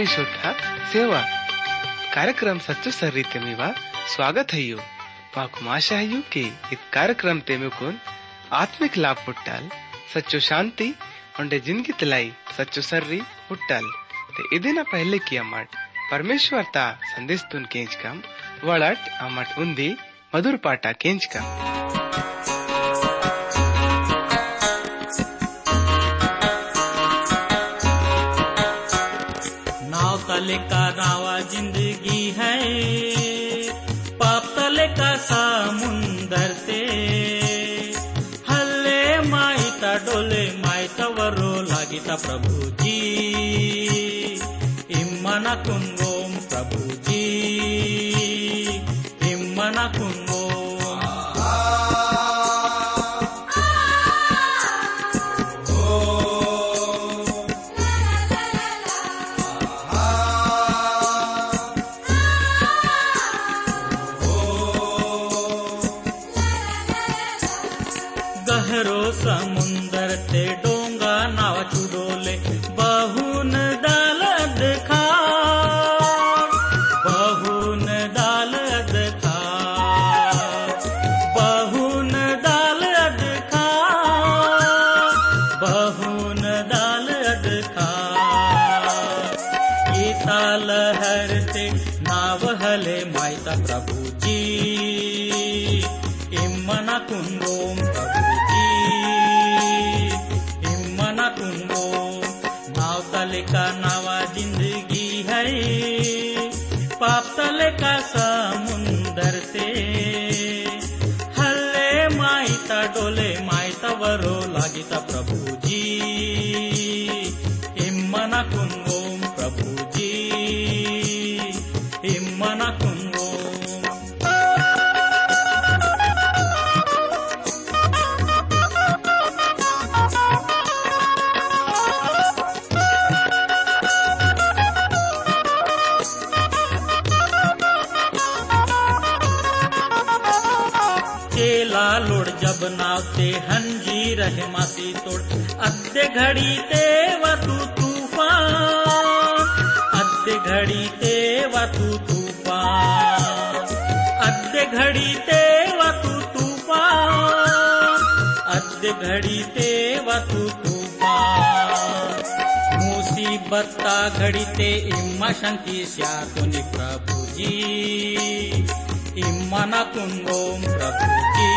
ईश्वर सेवा। ಕಾರ್ಯಕ್ರಮ स्वागत है यू। पाकु ಮಾಕು है यू के इत कार्यक्रम ते मेकुन आत्मिक लाभ पुट्टाल, सच्चो शांति, उंडे ज़िंदगी तलाई, सच्चो सर्री पुट्टाल। ते इदिन पहले किया मट परमेश्वर ता संदेश तुन केंच कम। वड़ट अमट उन्दी मधुर पाटा केंच कम। तले का नावा ज़िंदगी है। पाप तले का समुंदर ते हल्ले माइता डोले माईता वरो लागिता प्रभु जी। इम्मना कुंगोम प्रभु नाव घडीते वतु तूफा अद्य घडीते वतु तूफा अद्य घडीते वतु तूफा अद्य घडीते वतु तूफा मुसीबत्ता घडीते इम शंकी स्या प्रभुजी। इम न कुम्भो प्रभुजी।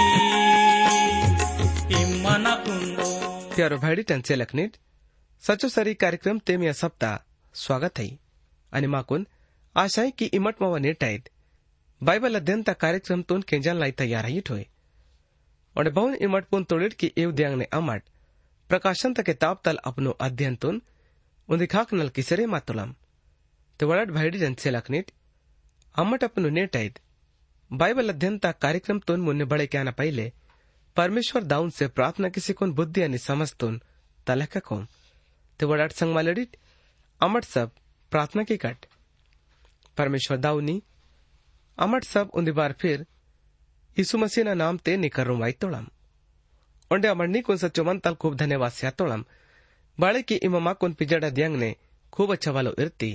इम्मनकुम्बो प्यारो भाईडी टंचे लखनीट। सचो सरी कार्यक्रम मी सप्ताह स्वागत है। आणि माकून आशा आहे की इमट मावा नेट बायबल अध्ययन ता कार्यक्रम तोन केंजान लाई तयार ही ठोय और बहुन इमट पुन तोड़िट की एव द्यांग ने अमट। प्रकाशन तक किताब तल अपनो अध्ययन तुन, उन्दी खाक नल किसरे मातुलम। ते वड़ट भाईडी टंचे लखनीट। अमट अपनो नेट बाइबल अध्ययन ता कार्यक्रम तोन मुन्ने बड़े क्या न पहले। परमेश्वर दाऊन से प्रार्थना किसी कोन बुद्धि आणि समजतून तलक कोम ते वडाट संग संगमालडीत अमट सब प्रार्थना की कट। परमेश्वर दाऊनी अमट सब उन्दी बार फिर यीशु मसीह ना नाम ते निकरूं वाई तोड़म। ओंडे अमरनी कोन सच्चो मन तल खूब धन्यवाद स्या तोड़म। बाड़े की इमामा कोन पिजड़ा दियंग ने खूब अच्छा वालो इरती।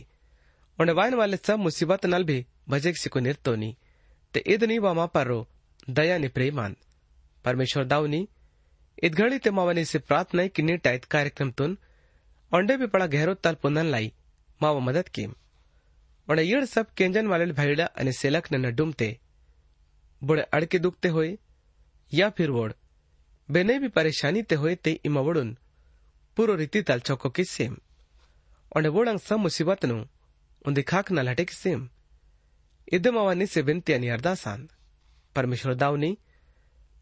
ओंडे वाइन वाले सब मुसीबत नल भी भजेक सिको निर्तोनी ते इदनी वामा परो दया नि प्रेमान। परमेश्वर दावनी इदघड़ी ते मावनी से प्रार्थना की नीटायत कार्यक्रम तुन ओंडे भी पड़ा गहरो तल पुनन लाई माव मदद की ओंडे येड़ सब केंजन वाले भाईड़ा अने सेलक न डुमते बुड़े अड़के दुखते होए या फिर वोड़ बेने भी परेशानी ते होए ते इमा वड़ुन पूरो रीति तल चौको की सेम ओंडे वोड़ंग सब मुसीबत नु उन्दी खाक न लटे की सेम इदमावानी से विनती अनि अरदासान परमेश्वर दावनी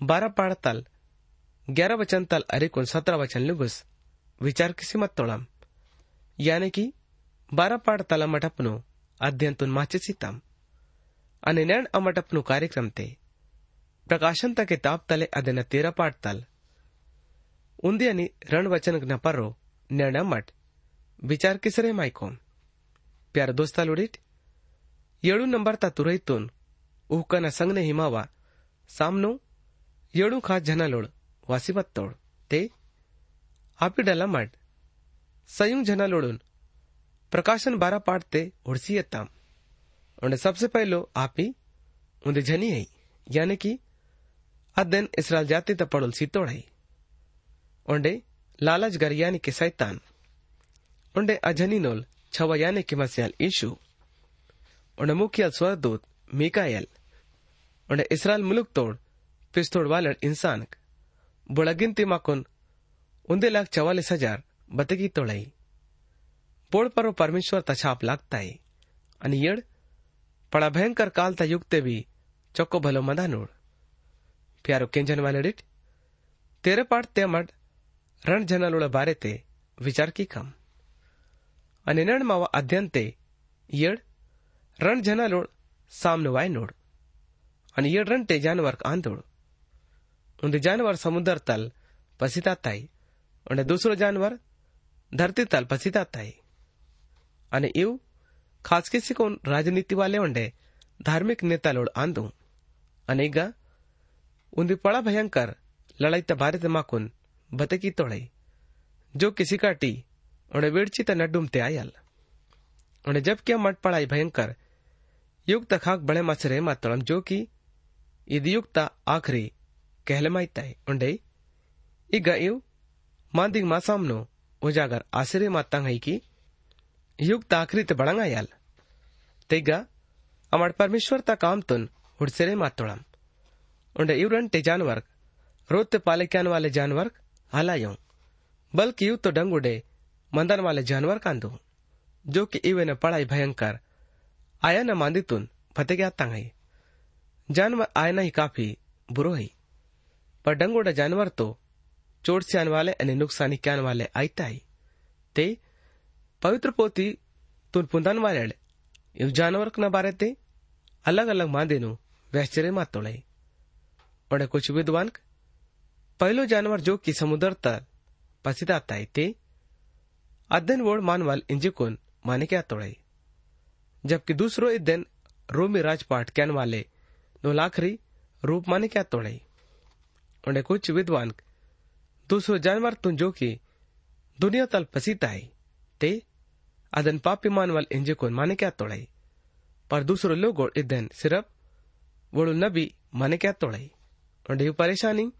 बारह पाड़ तल, ग्यारह वचन तल अरिकुन सत्रह वचन, लुबस। विचार किसी मत तोड़म यानी कि बारह पाड़ तल अमटपनो अध्ययन तुन माचे सीतम। અને નેણ અમટપનું કાર્યક્રમ તે પ્રકાશન તા કિતાબ તલે અદન તેરા પાઠ તલ ઉંદિયાની રણવચન જ્ઞ પરો નેણ અમટ વિચાર કિસરે માયકોમ પ્યાર દોસ્તા લુડીટ येळू नंबर ता तुरैतून उहकाना संगने हिमावा सामनो ಏಳು ಖಾ ಜನಲೋಳ್ ವಾಸಿಬತ್ತೋಳ್ ते आपिडला माड संयुग झनालोड़ून प्रकाशन बारा पाटते उड़सीयताम उन्हें सबसे पहलो आपी उन्हें झनी है यानी कि अदन इसराइल जाति त पड़ोल सीतोड़ है उन्हें लालच गर यानी कि सैतान उन्हें अजनी नोल छवा यानी कि मसियाल ईशु उन्हें मुखियल स्वरदूत मीकायल उन्हें इसराइल मुलुक तोड़ पिस्तोड़ वाले इंसान बड़ा गिनती माकुन उन्दे लाख चवालीस हज़ार बतकी तोड़ाई। बोळ पर्व परमेश्वर तछाप लागता है येड, पड़ा भयंकर कालता युग भी चौको चोको भलो मदानोड प्यारो केंजन वालेडिट तेरे पाठ ते मठ रण जनलोळ बारे ते विचार की कम। અને નિર્ણયમાં આદ્યંતે યડ રણ જનાલોડ સામનો વાયનોડ અને યડ રણતે જાનવર आंदोड़। ઉંદે જાનવર સમુદ્ર તલ પસિતા તાઈ અને દૂસરો જાનવર ધરતી તલ પસીતા તાઈ અને એવું ખાસ કિસી કોણ રાજનીતિ વાલે ಒಂಡೆ ಧಾರ್ಮಿಕ ನೇತಾಲೋಳು ಆಂದು ಅನೇಗ ಒಂದು ಪಳ ಭಯಂಕರ ಲಳೈತ ಭಾರತ ಮಾಕುನ್ ಬತಕಿ ತೊಳೈ जो किसी का टी उन्हें वेड़ची त नड्डुमते आयल उन्हें जब क्या मट पड़ाई भयंकर युक्त खाक बड़े मसरे मातोड़म जो कि इद युक्त आखरी उंडे मांदिंग मासामनो उजागर आश्रय मातांग है कि युक्त आखरी ते बड़ंगा याल तेगा अमर परमेश्वर ता काम तुन हुडसेरे मातोड़म उंडे इवरन ते जानवर रोते पाले क्यान वाले जानवर हलायों बल्कि यू तो डंगुडे मंदन वाले जानवर कांदो जो कि इवे न पढ़ाई भयंकर आया न मांदितुन फते गया तंगई जानवर आयना ही काफ़ी बुरो है पर डंगोड़ा जानवर तो चोट से आने वाले अन्य नुकसानी के आने वाले आईता है। ते पवित्र पोती तुन पुंदान वाले इन जानवर के बारे ते अलग अलग माँ देनो वैश्चर्य मात तोड़े। बड़े कुछ विद्वान पहलो जानवर जो कि समुद्र तल पसीदा ताई ते अध्ययन वोड मान वाले इंजिकोन माने क्या तोड़े। जबकि दूसरो इधन रोमी राजपाट कहने वाले नौलाखरी रूप माने क्या तोड़े। उन्हें कुछ विद्वान दूसरो जानवर तुम जो कि दुनिया तल पसीता आए ते अदन पापी मान वाल इंजे को माने क्या तोड़ाई? पर दूसरो लोग इधन सिर्फ़ वो नबी माने क्या तोड़ाई? उन्हें परेशानी?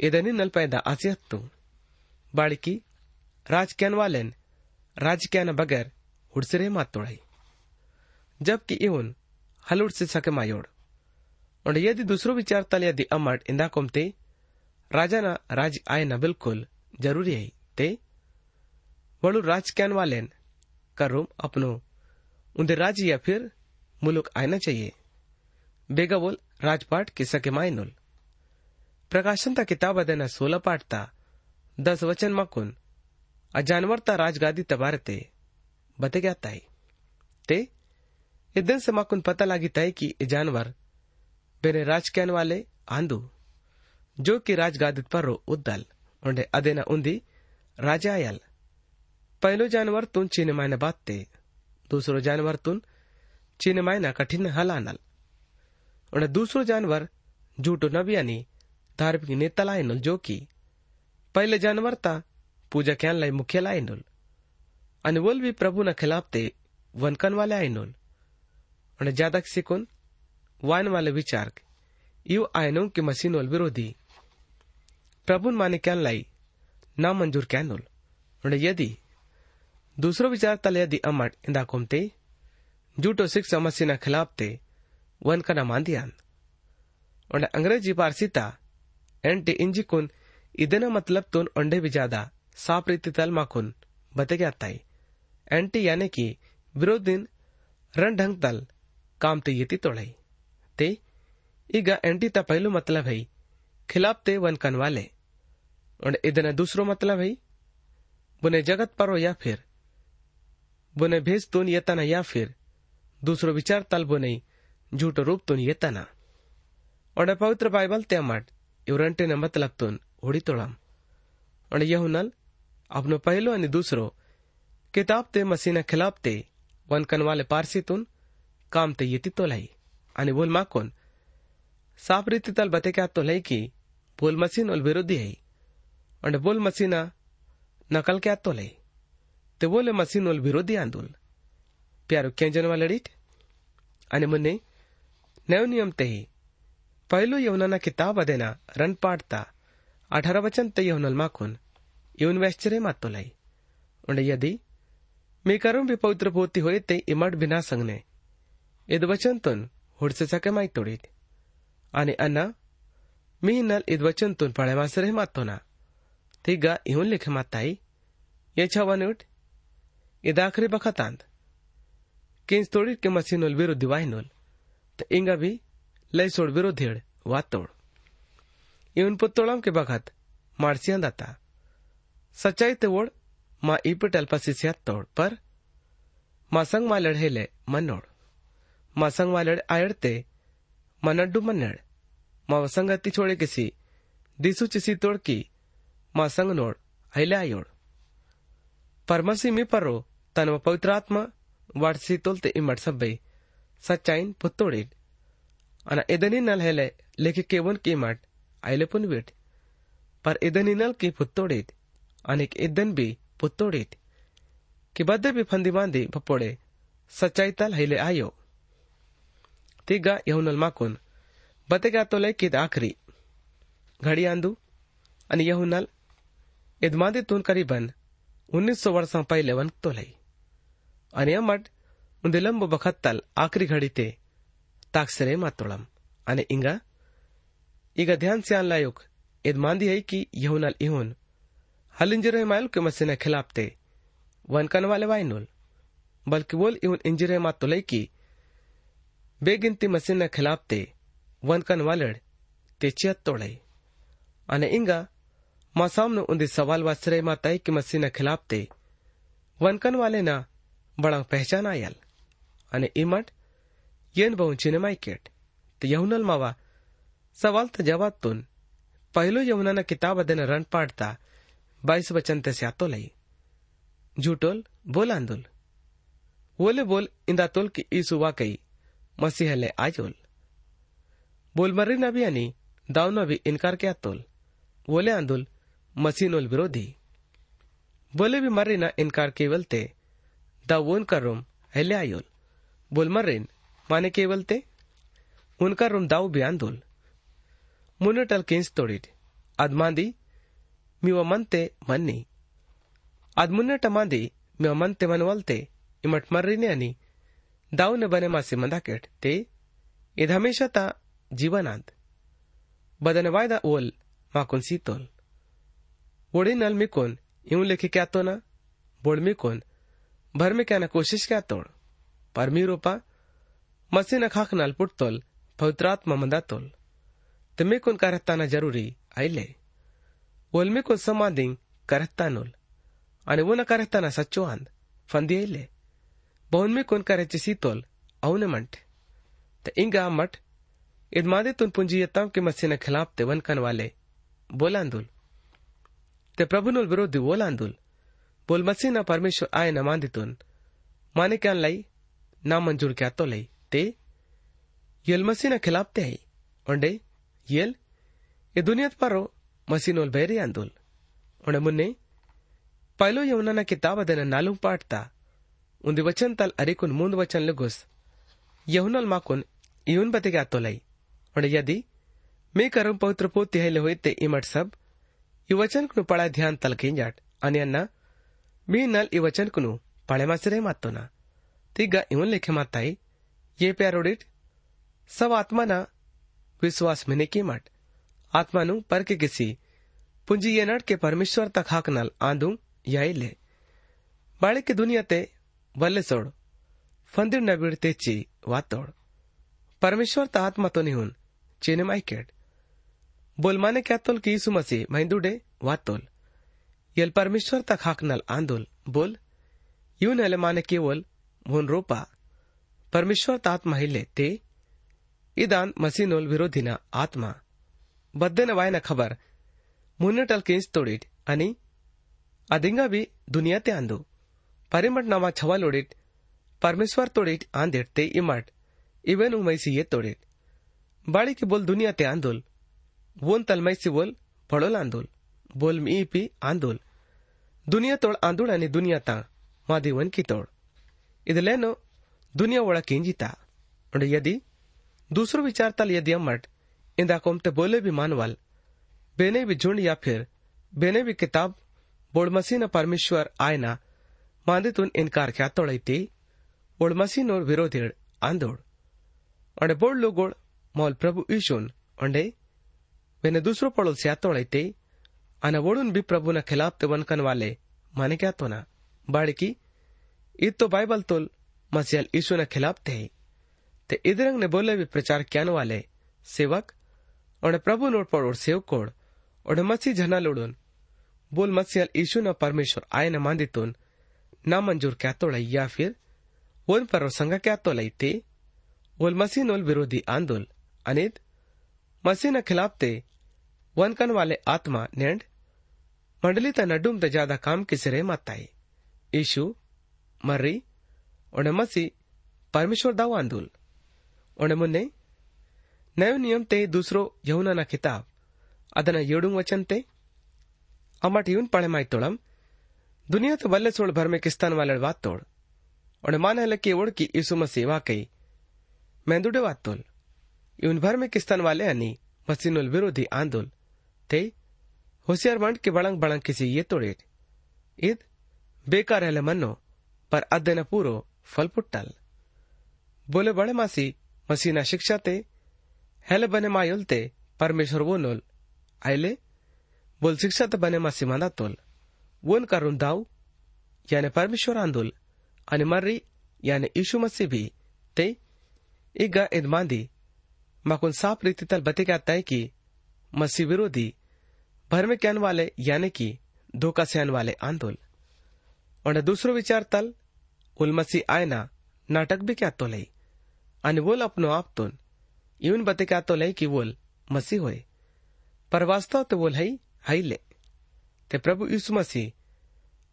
इधन ही नल पैदा आसियत तू। बाड़की राजकैन वाले वालेन, राज कैन बगैर उड़सरे मात तोड़ाई। जबकि इवन हलुड़ से सके मायोड़। यदि दूसरो विचार तल यदि अमर इंदा कोमते राजा ना राज आए न बिल्कुल ज़रूरी है। ते वड़ु राज कैन वालेन करूम अपनो। उन्दे राज्य या फिर मुलुक आना चाहिए। बेगा बोल, राजपाट किस्सा के मायनुल। प्रकाशन ता किताब अदेना सोलह पाठ ता, दस वचन मकुन। अजानवर ता राजगादी तबारते बते गया ताई? ते इदन से मकुन पता लगी ताई कि जानवर बेने राज कहने वाले आंदू। ಜೋ ಕಿ ರಾಜ್ಗಾದಿತ್ ಪರ್ರು ಉದ್ದಲ್ ಒಂಡೆ ಅದೇನ ಉಂದಿ ರಾಜಾಯಲ್ पहलो जानवर तुन चीन मायने बातते, दूसरो जानवर तुन चीन मायना कठिन हलानल। और दूसरो जानवर झूठो नबियानी, धार्मिक नेता लायनुल जो की पहले जानवर ता पूजा क्यान लाई मुख्य लायनुल। अनवल भी प्रभु न खिलाफते वनकन वाले आयनुल। उन्हें ज़्यादा सिकुन वान वाले विचार यू आयनों की मशीनोल विरोधी। प्रभुन माने क्यान लाई? ना मंजूर क्यानोल और यदि दूसरो विचार तल यदि अमट इंदा कोमते झूठो शिक्षा मसीना खिलाफ ते, वन कना मांदियान और अंग्रेज़ी पारसीता एंटी इंजी कुन, इदना मतलब तुन अंडे भी ज़्यादा साफ़ रीति तल माकुन बते गया ताई? एंटी यानी कि विरोधिन रण ढंग तल काम ते येती तोड़ाई। ते ಈಗ एंटी ता पहलू मतलब है, खिलाफ ते वन कन वाले। और इदना दूसरो मतलब है, बुने जगत परो या फिर? बुने भेज तुन यतना या फिर? दूसरो विचार तलबो नहीं झूठो रूप तुन येताना और पवित्र बाइबल ते मट इवरंटे ने मतलब तुन होड़ी तोड़म और यहुनल अपनो पहलो અને दूसरो, किताब ते मसीना खिलाफ ते वनकन वाले पारसी तुन, काम ते येती तोलाई आणि बोल माकोन साफ़ रीति तल बते क्या तोलाई की बोल मसीन ओल विरोधी है। और बोल मसीना नकल क्या तोलाई ते बोले मसीन ओल विरोधी आंदोल प्यारो क्या जनवा लड़ीट અને મને નવ નિયમ તે પહેલું યવનાના કિતાબ અદેના રન પાડતા અઢાર વચન તે યવનલ માખુન ಇವನ್ ವ್ಯಾಶ್ಚರ್ಯ ಮಾತೊಲೈ ಉಂಡ ಯದಿ मी करून बी पवित्र पोती होय ते इमाड बिना संगने इद वचन तुन हुडसे सके माई तोडीत आणि अन्ना मी नल इद वचन तुन पळे मासरे मातो ना ती गा इहुन लिखे माताई ये छवन उठ इद आखरी बखतांत किंच तोडीत के मसीनोल विरोधी वाहिनोल त इंगा भी लय सोड विरोधीड वातोड इवन पुत्तोळम के बखत माडसियाँ दाता सच्चाई ते वोड मा ईपट अल्पसिसियात तोड पर मा संग मा लढेले मनोड मा संग मा लड़ आयड़ते मनड्डू मन्नड़ मा संगति छोड़े किसी दिसु चिसी तोड़ की మా సంగనోడ్ ఐలాయోడ్ परमसी मिपरो तन पवित्र आत्मा वाटसी तोलते इमट सब्बे सच्चाईन पुत्तोड़ील अन इदनी नल हेले लेके केवन की मट आयले पुन बेट पर इदनी नल की पुत्तोड़ीत अनेक इदन भी पुत्तोड़ीत कि बद्दे भी फंदी बांधी पपोड़े सच्चाई तल हिले आयो तिगा यहुनल माकुन बतेगा तो ले आखरी घड़ी आंदू अन यहुनल येदमादी तून करीबन उन्नीस सौ वर्षा पहले वन तो लई। अन अमट उन्दे लंब आखिरी घड़ी ते ताक्षरे मातुलम अने इंगा, इगा ध्यान से आनला युग है कि यहुनल इहुन हलिंजर मायल के मसीने खिलाफ ते वनकन वाले वाइनुल बल्कि वोल इहुन इंजिर मातुल तो की बेगिनती मसीने खिलाफ ते वनकन वालड़ ते चेत तोड़े अने इंगा मसाम ने उन्हें सवाल वास्तरे माता कि मसीह ने खिलाफ ते। वनकन वाले ना बड़ा पहचान आयल। इमट येन बहु चिन्ह केट। तो यहुनल मावा, सवाल तो जवाब तुन। पहलो यमुना ना किताब अदे रण पाटता बाईस वचन ते सो लई। झूठोल, बोल आंदोल। बोले बोल इंदा तोल की ई सुबह कई मसीह ले आजोल। बोल नी नबी यानी दाऊ भी इनकार क्या तोल। बोले आंदुल मसीनोल विरोधी बोले भी मर्री ना इनकार केवल ते दावोन का रोम हेले आयोल बोल मर्रीन माने केवल ते उनका रोम दाव भी आंदोल मुने टल केंस तोड़ीट आदमांदी ಮಿವ ಮಂತೆ ಮನ್ನಿ ಅದ್ ಮುನ್ನಟ ಮಾಂದಿ ಮಿವ ಮಂತೆ ಮನವಲ್ತೆ ಇಮಟ್ ಮರ್ರಿನೆ ಅನಿ दाऊने बने मासे मंदाकेट ते इद हमेशा ता जीवनांत बदन वायदा ओल माकुन सीतोल ओढ़ी नल में कौन? यू लेखे क्या तो ना? बोड़ में कौन? भर में क्या ना? कोशिश क्या तोड़? पर मी रोपा, मसी नखाक नालपुट तोल फौत्रात मंदा तोल। तुम्हे कौन का रहता ना ज़रूरी? आयले ओलमे कोन समाधिंग? करतानोल अने वो न करताना सच्चो आंद फंदी आयले बहुनमे कोन करायचे सीतोल औने मंट त इंगा मठ। इदमादे तुन पूंजी यताव के मसी न खिलाफ ते वनकन वाले। बोलांदुल તે પ્રભુનું વિરોધી ઓલાંદુલ બોલ મસીહના પરમેશ્વર આયના માંદિતુન માને ક્યાં લઈ ના મંજૂર ક્યાં તો લઈ તે येल खिलाफ ते है ओंडे येल ये दुनियात पारो मसीनोल बैरी आंदोल ओंडे मुन्ने पहलो यमुना ना किताब अदन नालू पाटता उन्दी वचन तल अरिकुन मुंद वचन लुगुस यहुनल माकुन इवन बते तो लाई ओंडे यदि मैं करूँ पवित्र पोती है लोहित इमट सब ಈ ವಚನಕನು ಪಳ ಧ್ಯಾನ್ ತಲಕಿಂಜಾಟ್ ಅನಿಯನ್ನ మీ నల్ ఈ వచనకును పళెమసరే మాత్తోనా తిగ్గా ఇవన్ లేఖే మాత్తాయి ఏ ప్యారోడిట్ सब आत्मा ना विश्वास मैंने की मट आत्मा नु पर के किसी पूंजी ये नट के परमेश्वर तक हाक नल आंदू या ले बाड़े के दुनिया ते बल्ले सोड़ फंदिर ची वातोड परमेश्वर ता आत्मा तो नहीं हुन चेने माई ಬೋಲ್ಮಾನೆ ಕ್ಯಾತೋಲ್ ಕೀಸು ಮಸಿ ಮೈಂದುಡೆ ವಾತೋಲ್ ಎಲ್ ಪರಮೇಶ್ವರ್ ತಕ್ ಹಾಕ್ನಲ್ ಆಂದೋಲ್ ಬೋಲ್ ಇವನ್ ಎಲೆಮಾನೆ ಕೇವಲ್ ಭೂನ್ ರೂಪ ಪರಮೇಶ್ವರ್ ತಾತ್ಮ ಇಲ್ಲೆ ತೇ ಇದಾನ್ ಮಸೀನೋಲ್ ವಿರೋಧಿನ ಆತ್ಮ ಬದ್ದೆನ ವಾಯನ ಖಬರ್ ಮುನ್ನಟಲ್ ಕೇಸ್ ತೋಡಿಟ್ ಅನಿ ಅದಿಂಗ ಬಿ ದುನಿಯಾತೆ ಅಂದು ಪರಿಮಟ್ ನಾವ ಛವಲೋಡಿಟ್ ಪರಮೇಶ್ವರ್ ತೋಡಿಟ್ ಆಂದಿಟ್ ತೇ ಇಮಾಟ್ ಇವೇನು ಮೈಸಿಯೇ ತೋಡಿಟ್ ಬಾಳಿಕೆ ಬೋಲ್ ದುನಿಯಾತೆ ಆಂದೋಲ್ वोन तलमैसी बोल पडोल आंदोल बोल मी पी आंदोल दुनिया तोड आंदोळ आणि दुनिया ता मादी वन की तोड ಇದಲ್ಲೇನು ದುನಿಯಾ ಒಳ ಕೆಂಜಿತಾ ಯದಿ दूसरो विचारताल यदि अमट इंदा कोमते बोले भी मानवाल बेने भी झुंड या फिर बेने भी किताब बोड़ मसीन परमेश्वर आयना मांदितून इनकार क्या तोड़ती बोड़ मसीन और विरोधी आंदोड़ और बोड़ लोगोड़ मौल प्रभु ईशुन अंडे बेने दूसरो पड़ोल से तोड़ते अन वोड़ुन भी प्रभु न खिलाफ ते वनकन वाले माने क्या तो ना बाड़ की ईद तो बाइबल तोल मसीहल ईशु न खिलाफ थे ते इदरंग ने बोले भी प्रचार क्यान वाले सेवक और प्रभु नोट पड़ोड़ सेव कोड़ और मसीह झना लोड़न बोल मसीहल ईशु न परमेश्वर आय न मांदितुन ना मंजूर क्या तो या फिर वन पर संग क्या तो लई ते बोल वनकन वाले आत्मा नेंड मंडली त नडुम त ज़्यादा काम कि सिरे माताई ईशु मर्री उन्हें मसी परमेश्वर दाऊ आंदोल उन्हें मुन्ने नव नियम ते दूसरो यहुना न खिताब अदना येडुंग वचन ते अमट यून पढ़े माई तोड़म दुनिया तो बल्ले सोड़ भर में किस्तान वाले बात तोड़ उन्हें मान है लकी ओड़ की ईसु मसी वाकई मैं दुडे बात तोल यून भर में किस्तान वाले अनि मसीनोल विरोधी आंदोल ते होशियार मंड के बड़ंग बड़ंग किसी ये तोड़े। ईद बेकार है मनो पर अध्ययन पूरो फल पुट्टल। बोले, बड़े मासी, मसीना शिक्षा ते, हेले बने मा योलते परमेश्वर वो नोल। आयले बोल, शिक्षा ते बने मा सिमाना तोल। वोन करून दाव याने परमेश्वर आंदोल आणि मर्री, याने यीशु मसीह भी, ते इगा इदमांदी माकुन साफ़ रीति तल बते है कि मसी विरोधी, भर में कहने वाले, यानी कि धोखा सहन वाले आंदोल। और दूसरो विचार तल, उल मसी आयना, नाटक भी क्या तो लई? अन वोल अपनो आप तुन, इवन बते क्या तो लई कि वोल मसी होए? पर वास्तव तो बोल है हई ले। ते प्रभु यीशु मसी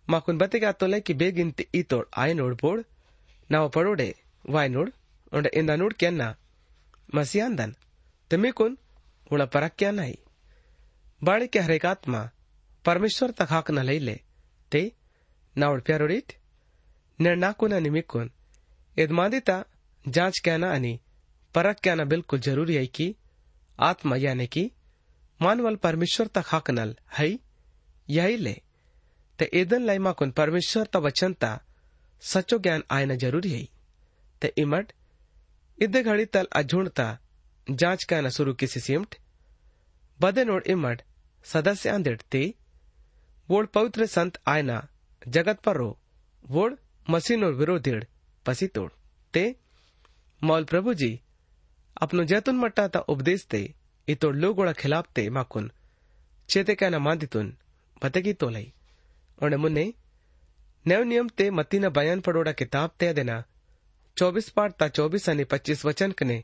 माकुन बते क्या तो लई कि बेगिनते इतोड़ आय नोड़ बोड़ नाव पड़ोड़े वाय नोड़, और इंदा नोड़ कहना मसी आंदन। ते मेकुन क्या नहीं. के हरेक आत्मा परमेश्वर तक हाक न लई ले ते नावड़ प्यारोड़ीत निर्णाकुन निमिकुन इदमादिता जाँच कहना अनि परख कहना बिल्कुल ज़रूरी है कि, आत्मा यानी कि, मानवल परमेश्वर तक हक नल है यही ले ते एदन लाइमा कुन परमेश्वर ता वचनता सचो ज्ञान आयना ज़रूरी है. ते इमट इदे घड़ी तल अझुणता किसी सिमट बदे नोड इमट सदस्य आंदेड़ ते, वोड पवित्र संत आयना, जगत पर रो, वोड मसीनोर विरोधीड़ पसी तोड़। ते, मौल प्रभु जी, अपनो जैतून मट्टा उपदेश ते, इतोड़ लोगोड़ा खिलाफ ते माकुन, चेते कहना मांदितुन बतेगी तो लई और मुन्ने नव नियम ते मती न बयान पड़ोड़ा किताब ते देना, चौबीस पाठ ता चौबीस अनि पच्चीस वचन कने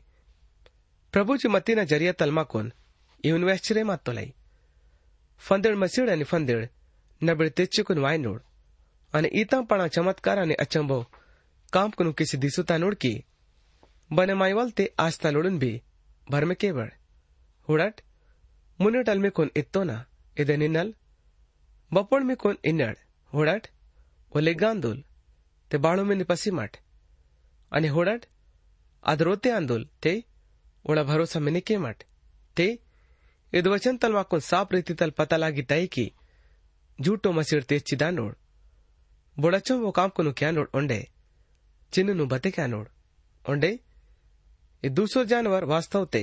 ಪ್ರಭುಜಿ ಮತ್ತಿನ ಜರಿಯ ತಲ್ಮಾಕೋನ್ ಇವನು ವೆಚ್ಚರೆ ಮಾತೋಲೈ ફંદેળ મસીડ અને ફંદેળ નબળે તે ચુકુન વાયનોડ અને ઈતા પણ ચમત્કાર અને અચંભો કામકનું કિસી દિસુતા નોડકી બને માઈવાલ તે આસ્થા લોડન ભી ભર મે કેવળ હુડટ મુનેટ અલમે કોન ઇત્તોના ઇદે નિનલ બપોણ મે કોન ઇનડ હુડટ ઓલે ગાંદુલ તે બાળો મે નિપસી મઠ અને હુડટ આદરોતે આંદુલ તે ಒಳ ಭರೋಸಾ ಮೆನಿಕೆ ಮಾಟೆ ते इद वचन तल माकुन साफ़ रीति तल पता लागी तय की झूठो मसीर तेज चिदा नोड बोड़चो वो काम को क्या नोड, ओंडे? चिन्ह नु बते क्या नोड? ओंडे दूसरो जानवर वास्तव ते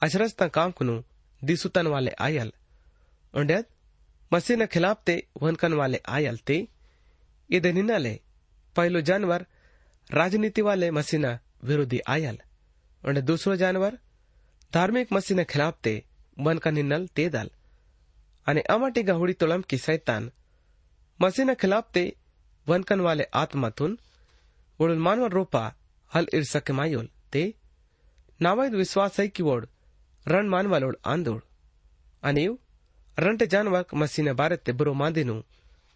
अचरज ता काम कुनु दिसुतन वाले आयल। ओंडे, मसीह न खिलाफ ते वनकन वाले आयल ते ये निनाले पहलो जानवर राजनीति वाले मसीना विरोधी आयल। उंडे दूसरो जानवर धार्मिक मसीह न खिलाफ ते वनका निन्नल ते दल અને અમાટી ગહોડી તોળમ કી સૈતાન મસીના ખિલાફ તે વનકન વાલે આત્માતુન ઉડુલ માનવ રોપા हल इर्सके मायोल ते नावायद विश्वास है की वोड रण मानवालोड आंदोड़ अनिव रणटे जानवर मसीने बारे ते बुरो मांदिनु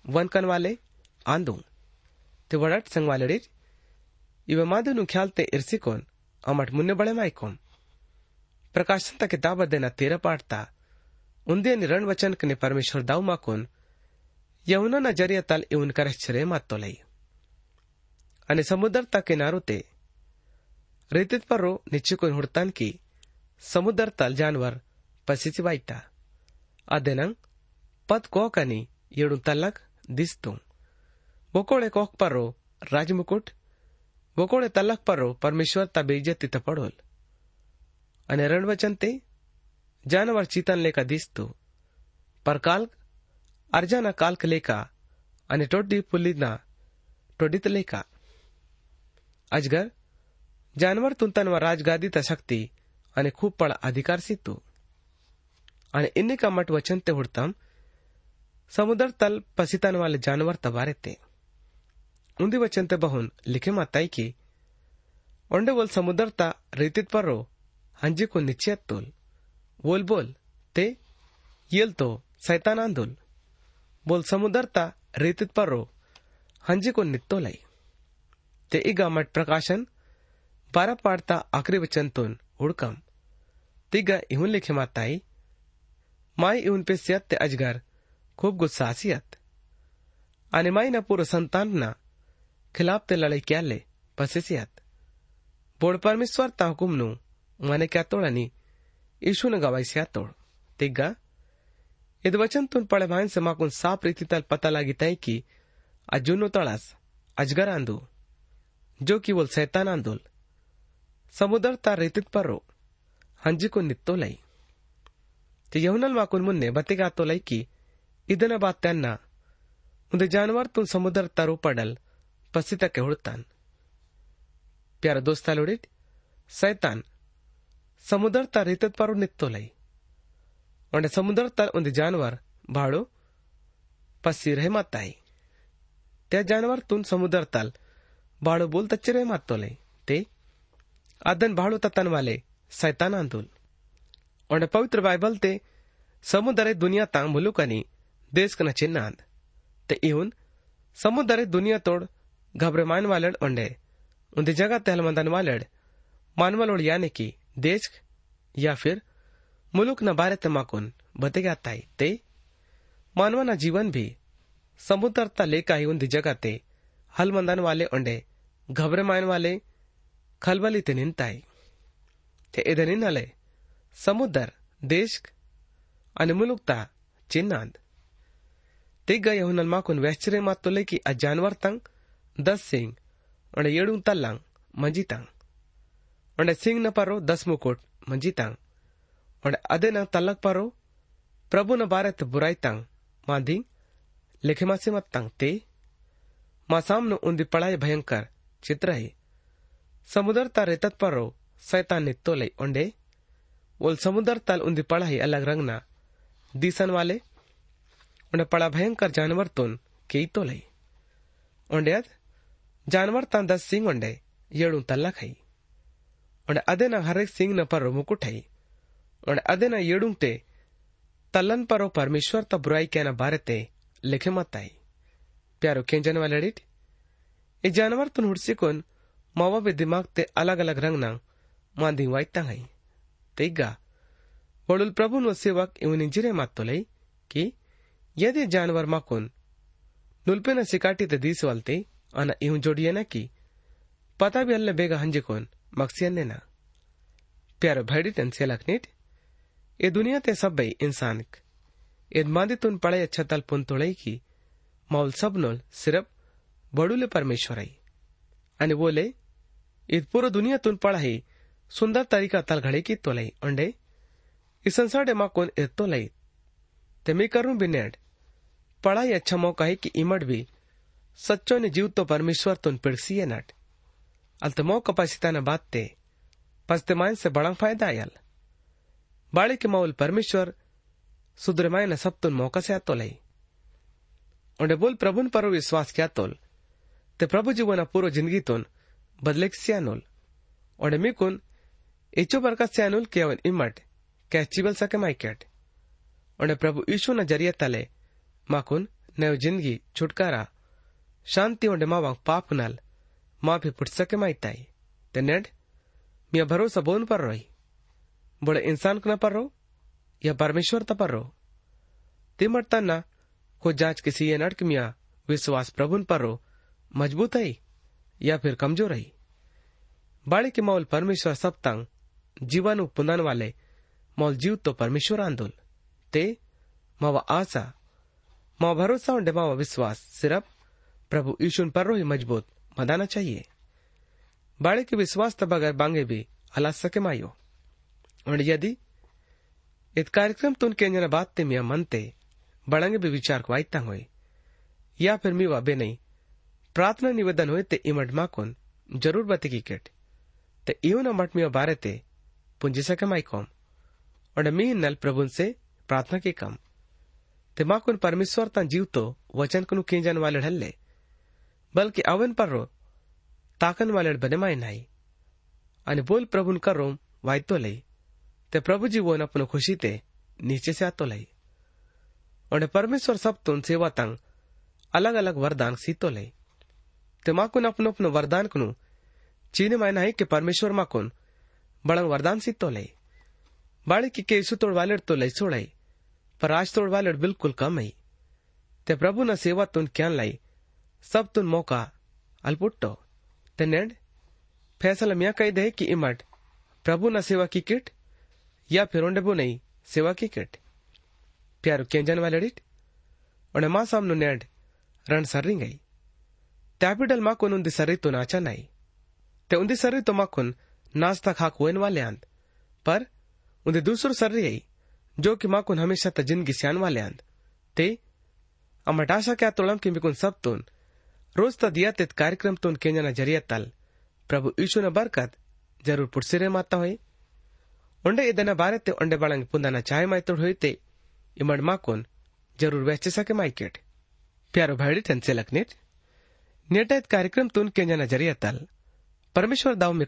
वनकन वाले आंदू ते वड़ट संग वाले इवे मादिनु ख्याल ते इर्सिकोन अमट मुन्ने बड़े माइकोम प्रकाशन ता किताब देना तेरा पाठता उंदे रण वचन कने परमेश्वर दाऊ माकोन यमुना नजरिया तल इवन करश्चरे मातो लई અને સમુદ્રતા કિનારો તે રેતિત પરો નિચ્ચુકોન હુડતાન કી ಸಮುದ್ರ ತಲ್ ಜಾನ್ವರ್ ಪಸಿಸಿ ವೈತಾ ಅದೆನಂ ಪತ್ ಕೋಕನಿ ಏಡು ತಲ್ಲಕ್ ದಿಸ್ತು ಬೊಕೋಳೆ ಕೋಕ್ ಪರೋ ರಾಜಮುಕುಟ್ બકોળે તલક પરો પરમેશ્વર તા બેઇજ્જતી ત પડોલ અને રણવચન તે જાનવર ચિતન લેકા દિસતું પરકાલ અર્જાના કાલ્ક લેકા અને ટોડી પુલ્લીના ટોડીત લેકા અજગર જાનવર તુંતનવા રાજગાદી ત શક્તિ અને ખૂબ પણ અધિકાર સીતું અને ઇન્ને કા મટ વચન તે હુડતમ સમુદ્ર તલ પસિતન વાલે જાનવર તબારે તે ಉಂದಿ ವಚಂತೆ ಬಹುನ್ ಲಿಖೆ ಮಾತಾಯ್ಕಿ ಒಂಡೆ ಒಲ್ ಸಮುದ್ರತ ರೀತಿತ್ ಪರ್ರೋ ಹಂಜಿಕು ನಿಶ್ಚಯತ್ತೋಲ್ बोल बोल ते येल तो सैतान आंदोल बोल समुदरता रेतीत पर्रो हंजी को नित्तो लाई ते इगा मठ प्रकाशन बारा पाडता आखरी वचनतून हुडकम तिगा इहुन लिखे माताई माई इहुन पे सियत ते अजगर खूप गुस्सा सियत आणि माई ना पूर्व संतान ना खिलाफ ते लड़ाई क्या ले पसिसियत बोड़ परमेश्वर ता हुकुम नु मने क्या तोड़नी यीशु ने गवाई से तोड़ तिग्गा इद वचन तुन पड़े भाइन से माकुन साफ रीति तल पता लगी तय की अजुनो तड़ास अजगर आंदू जो कि बोल सैतान आंदोल समुद्र ता रेतित परो हंजी को नित्तो लई ते यहुनल माकुन मुन्ने बतेगा तो लई की ಇದನ್ನ ಬಾತ್ ತೆನ್ನ ಒಂದು ಜಾನುವಾರು ತುನ್ ಸಮುದ್ರ ತರು ಪಡಲ್ ಪಸಿತಕ್ಕೆ ಹುಡುತ್ತಾನ್ ಪ್ಯಾರ ದೋಸ್ತಾಲುಡಿಟ್ ಸೈತಾನ್ ಸಮುದ್ರ ತ ರೀತತ್ ಪಾರು ನಿತ್ತೋಲೈ ಒಂಡೆ ಸಮುದ್ರ ತ ಒಂದು ಜಾನುವಾರ್ ಬಾಳು ಪಸ್ಸಿ ರಹೆ ಮಾತಾಯಿ त्या जानवर तुन समुद्र तल बाळो बोल तच्चे मातोले ते आदन बाळो ततन वाले सैतान आंदोल और पवित्र बाइबल ते समुद्र दुनिया तांग मुलुकनी देश कना चिन्हांद ते इहुन समुद्र दुनिया तोड़ घबरामान वालड़ उंडे उन्द जगह तहलमंदन वालड़। मानवलोड़ यानी कि देश या फिर मुलुक न बारे तमाकुन बते बतेगा ताई ते। मानवा ना जीवन भी समुद्रता लेका ही उन जगह ते। हलमंदन वाले ओंडे घबरेमान वाले खलबली ते निंताई ते इधर निनाले समुद्र, देश आणि मुलुकता चिन्नांद ते गए हुनल माकुन वैश्चरे मातुले की अजानवर तंग ಸಿಂಗ್ ಒಂಡೆ ಏಳು ತಲ್ಲಂಗ್ ಮಂಜಿತಾಂಗ್ ಒಂಡೆ ಸಿಂಗ್ ನ ಪರೋ ದಸ್ ಮುಕುಟ್ ಮಂಜಿತಾಂಗ್ ಒಂಡೆ ಅದೇ ನ ತಲ್ಲಕ್ ಪರೋ ಪ್ರಭು ನ ಬಾರತ್ ಬುರಾಯ್ ತಂಗ್ ಮಾಂದಿ लिखे मासे मत तंग ते मा सामनो उन्दी पढ़ाई भयंकर चित्र है समुद्र ता रेतत परो सैतान ने तो लई ओंडे बोल समुद्र तल उन्दी पढ़ाई अलग रंगना दीसन वाले उन्हें पड़ा भयंकर जानवर तुन के तो लई ओंडे अद जानवर तां दस सिंग उंडे, येड़ू तल्ला खई। उंड अदे ना एक सिंग न पर मुकु ठई। उंड अदे ना येड़ू ते तलन पर परमेश्वर त बुराई के ना बारे ते लिखे मत आई। प्यारो केंजन वाले डिट ये जानवर तुन हुड़सी कोन, मावा बे दिमाग ते अलग अलग रंग ना मांदी वाई तंग है तेगा वडुल प्रभु नो सेवक इवन जिरे मात तो लई कि यदि जानवर माकुन नुलपे न सिकाटी ते दीस वालते ಅನ ಇವು ಜೋಡಿಯನಕಿ ಪತಾಬಿ ಅಲ್ಲ ಬೇಗ ಹಂಜಿಕೋನ್ ಮಕ್ಸಿಯನ್ನೇನ प्यारो भैडी तन से लखनीट ये दुनिया ते सब बई इंसान यद मादी तुन पड़े अच्छा तल पुन तोड़ई की, मौल सब नोल सिर्फ़ बड़ूले परमेश्वर आई। अने बोले ईद पूरा दुनिया तुन पढ़ाई सुंदर तरीका तल घड़े की तोलई, अंडे, इस संसार डे माँ कोन ते करूँ बिनेड पढ़ाई अच्छा मौका है कि इमट भी सच्चो ने जीव तो परमेश्वर तुन पिड़सी नट। अल तो मौका पसिता न बात ते पसते से बड़ा फ़ायदा आयल। बाड़े के माउल परमेश्वर सुधरे मायन सब तुन मौका से आतो उन्हें बोल प्रभुन पर विश्वास क्या तोल, ते प्रभु जीवन पूरो ज़िंदगी तुन बदले सियानुल और मिकुन इचो बरका सियानुल केवन इमट कैचिबल सके माइकेट और प्रभु यीशु न ज़रिए तले माकुन नयो ज़िंदगी छुटकारा। मावा पाप नल। माफ़ी पुट सके माइताई ते नेड, मिया भरोसा बोन पर रोई। बड़े इंसान को न पर रो? या परमेश्वर त पर रो? तिमट तना को जाँच किसी ये नड़क मिया विश्वास प्रभुन पर रो, मज़बूत है या फिर कमज़ोर है बाड़ी के मौल परमेश्वर सब तंग, जीवन पुनन वाले मौल जीव तो परमेश्वर आंदोल ते, मावा आशा, मावा भरोसा और मावा विश्वास सिर्फ़ प्रभु यीशु पर ही मज़बूत। मदाना चाहिए। बाड़े के विश्वास तब अगर बांगे भी हला सके मायो। और यदि इत कार्यक्रम तुन केंजन बात ते मिया मनते, बड़ंगे भी विचार को आयता हुए। या फिर मीवा बे नहीं, प्रार्थना निवेदन हुए ते इमट माकुन, ज़रूर बते की केट। ते इयो न मट मिया बारे ते, पुंजी सके माई कौम। और मी नल प्रभुन से प्रार्थना के कम। ते माकुन परमेश्वर ता जीव तो वचन कनु केंजन वाले ढल्ले। बल्कि अवन पर रो। ताकन वाले बने माय नाही आणि बोल प्रभुन कर रोम वायतो लई। ते प्रभु जी वो अपनो खुशी ते नीचे से आतो लई। और परमेश्वर सब तुन सेवा तंग अलग अलग वरदान सीतो लई। ते माकुन अपनो अपनो वरदान कनु, चीने मायना है कि परमेश्वर माकुन बड़ंग वरदान सीतो लई। बाड़ी की केसु तोड़ वाले तो लई छोड़ाई पर आज तोड़ वाले बिल्कुल कम आई। ते प्रभु न सेवा तुन क्या लाई सब तुन मौका अल्पुट्टो ते नेड फैसला कह दे कि इमट प्रभु न सेवा की किट या फिर ओंडेबो नहीं सेवा की किट प्यारो केंजन वाले डिट और माँ सामनो नेड रण सर्री गई त्यापिडल माकुन उन्दी सर्री तो नाचा नहीं ते उन्दी सर्री तो माकुन नाश्ता खाक होन वाले आंद पर उन्दी दूसरो सर्री आई जो कि माकुन हमेशा त ज़िंदगी सियान वाले आंद ते अमटाशा क्या तोड़म कि मिकुन सब तुन रोज त दिया तेत कार्यक्रम तुन केंजना जरिया तल प्रभु यीशु न बरकत जरूर पुटसिरे माता होई ಉಂಡೆ ಇದನ್ನ ಬಾರತ್ತೆ ಉಂಡೆ ಬಳಂಗ್ ಪುಂದನ ಚಾಯ್ ಮಾಯ್ತೋಡ್ ಹೋಯ್ತೆ ಇಮಡ್ ಮಾಕೋನ್ जरूर वैसे सके माइकेट प्यारो भाई ठन से लखनेट नेटायत कार्यक्रम तुन के जना जरिया तल परमेश्वर दाव में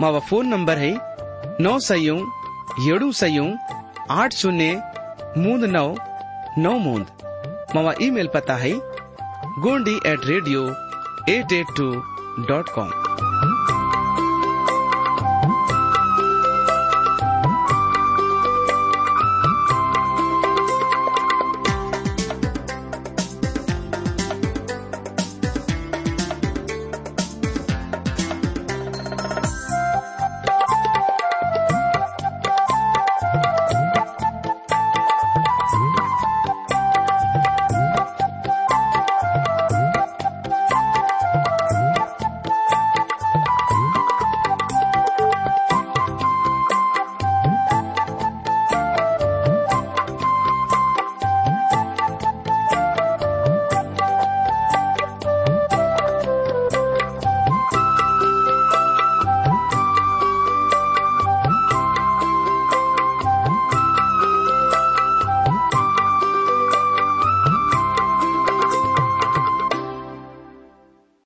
मावा फोन नंबर है नौ सयू ಏಳು ಸಯು आठ शून्य मूंद नौ नौ मूंद मावा ईमेल पता है Gondi at radio at eight two dot com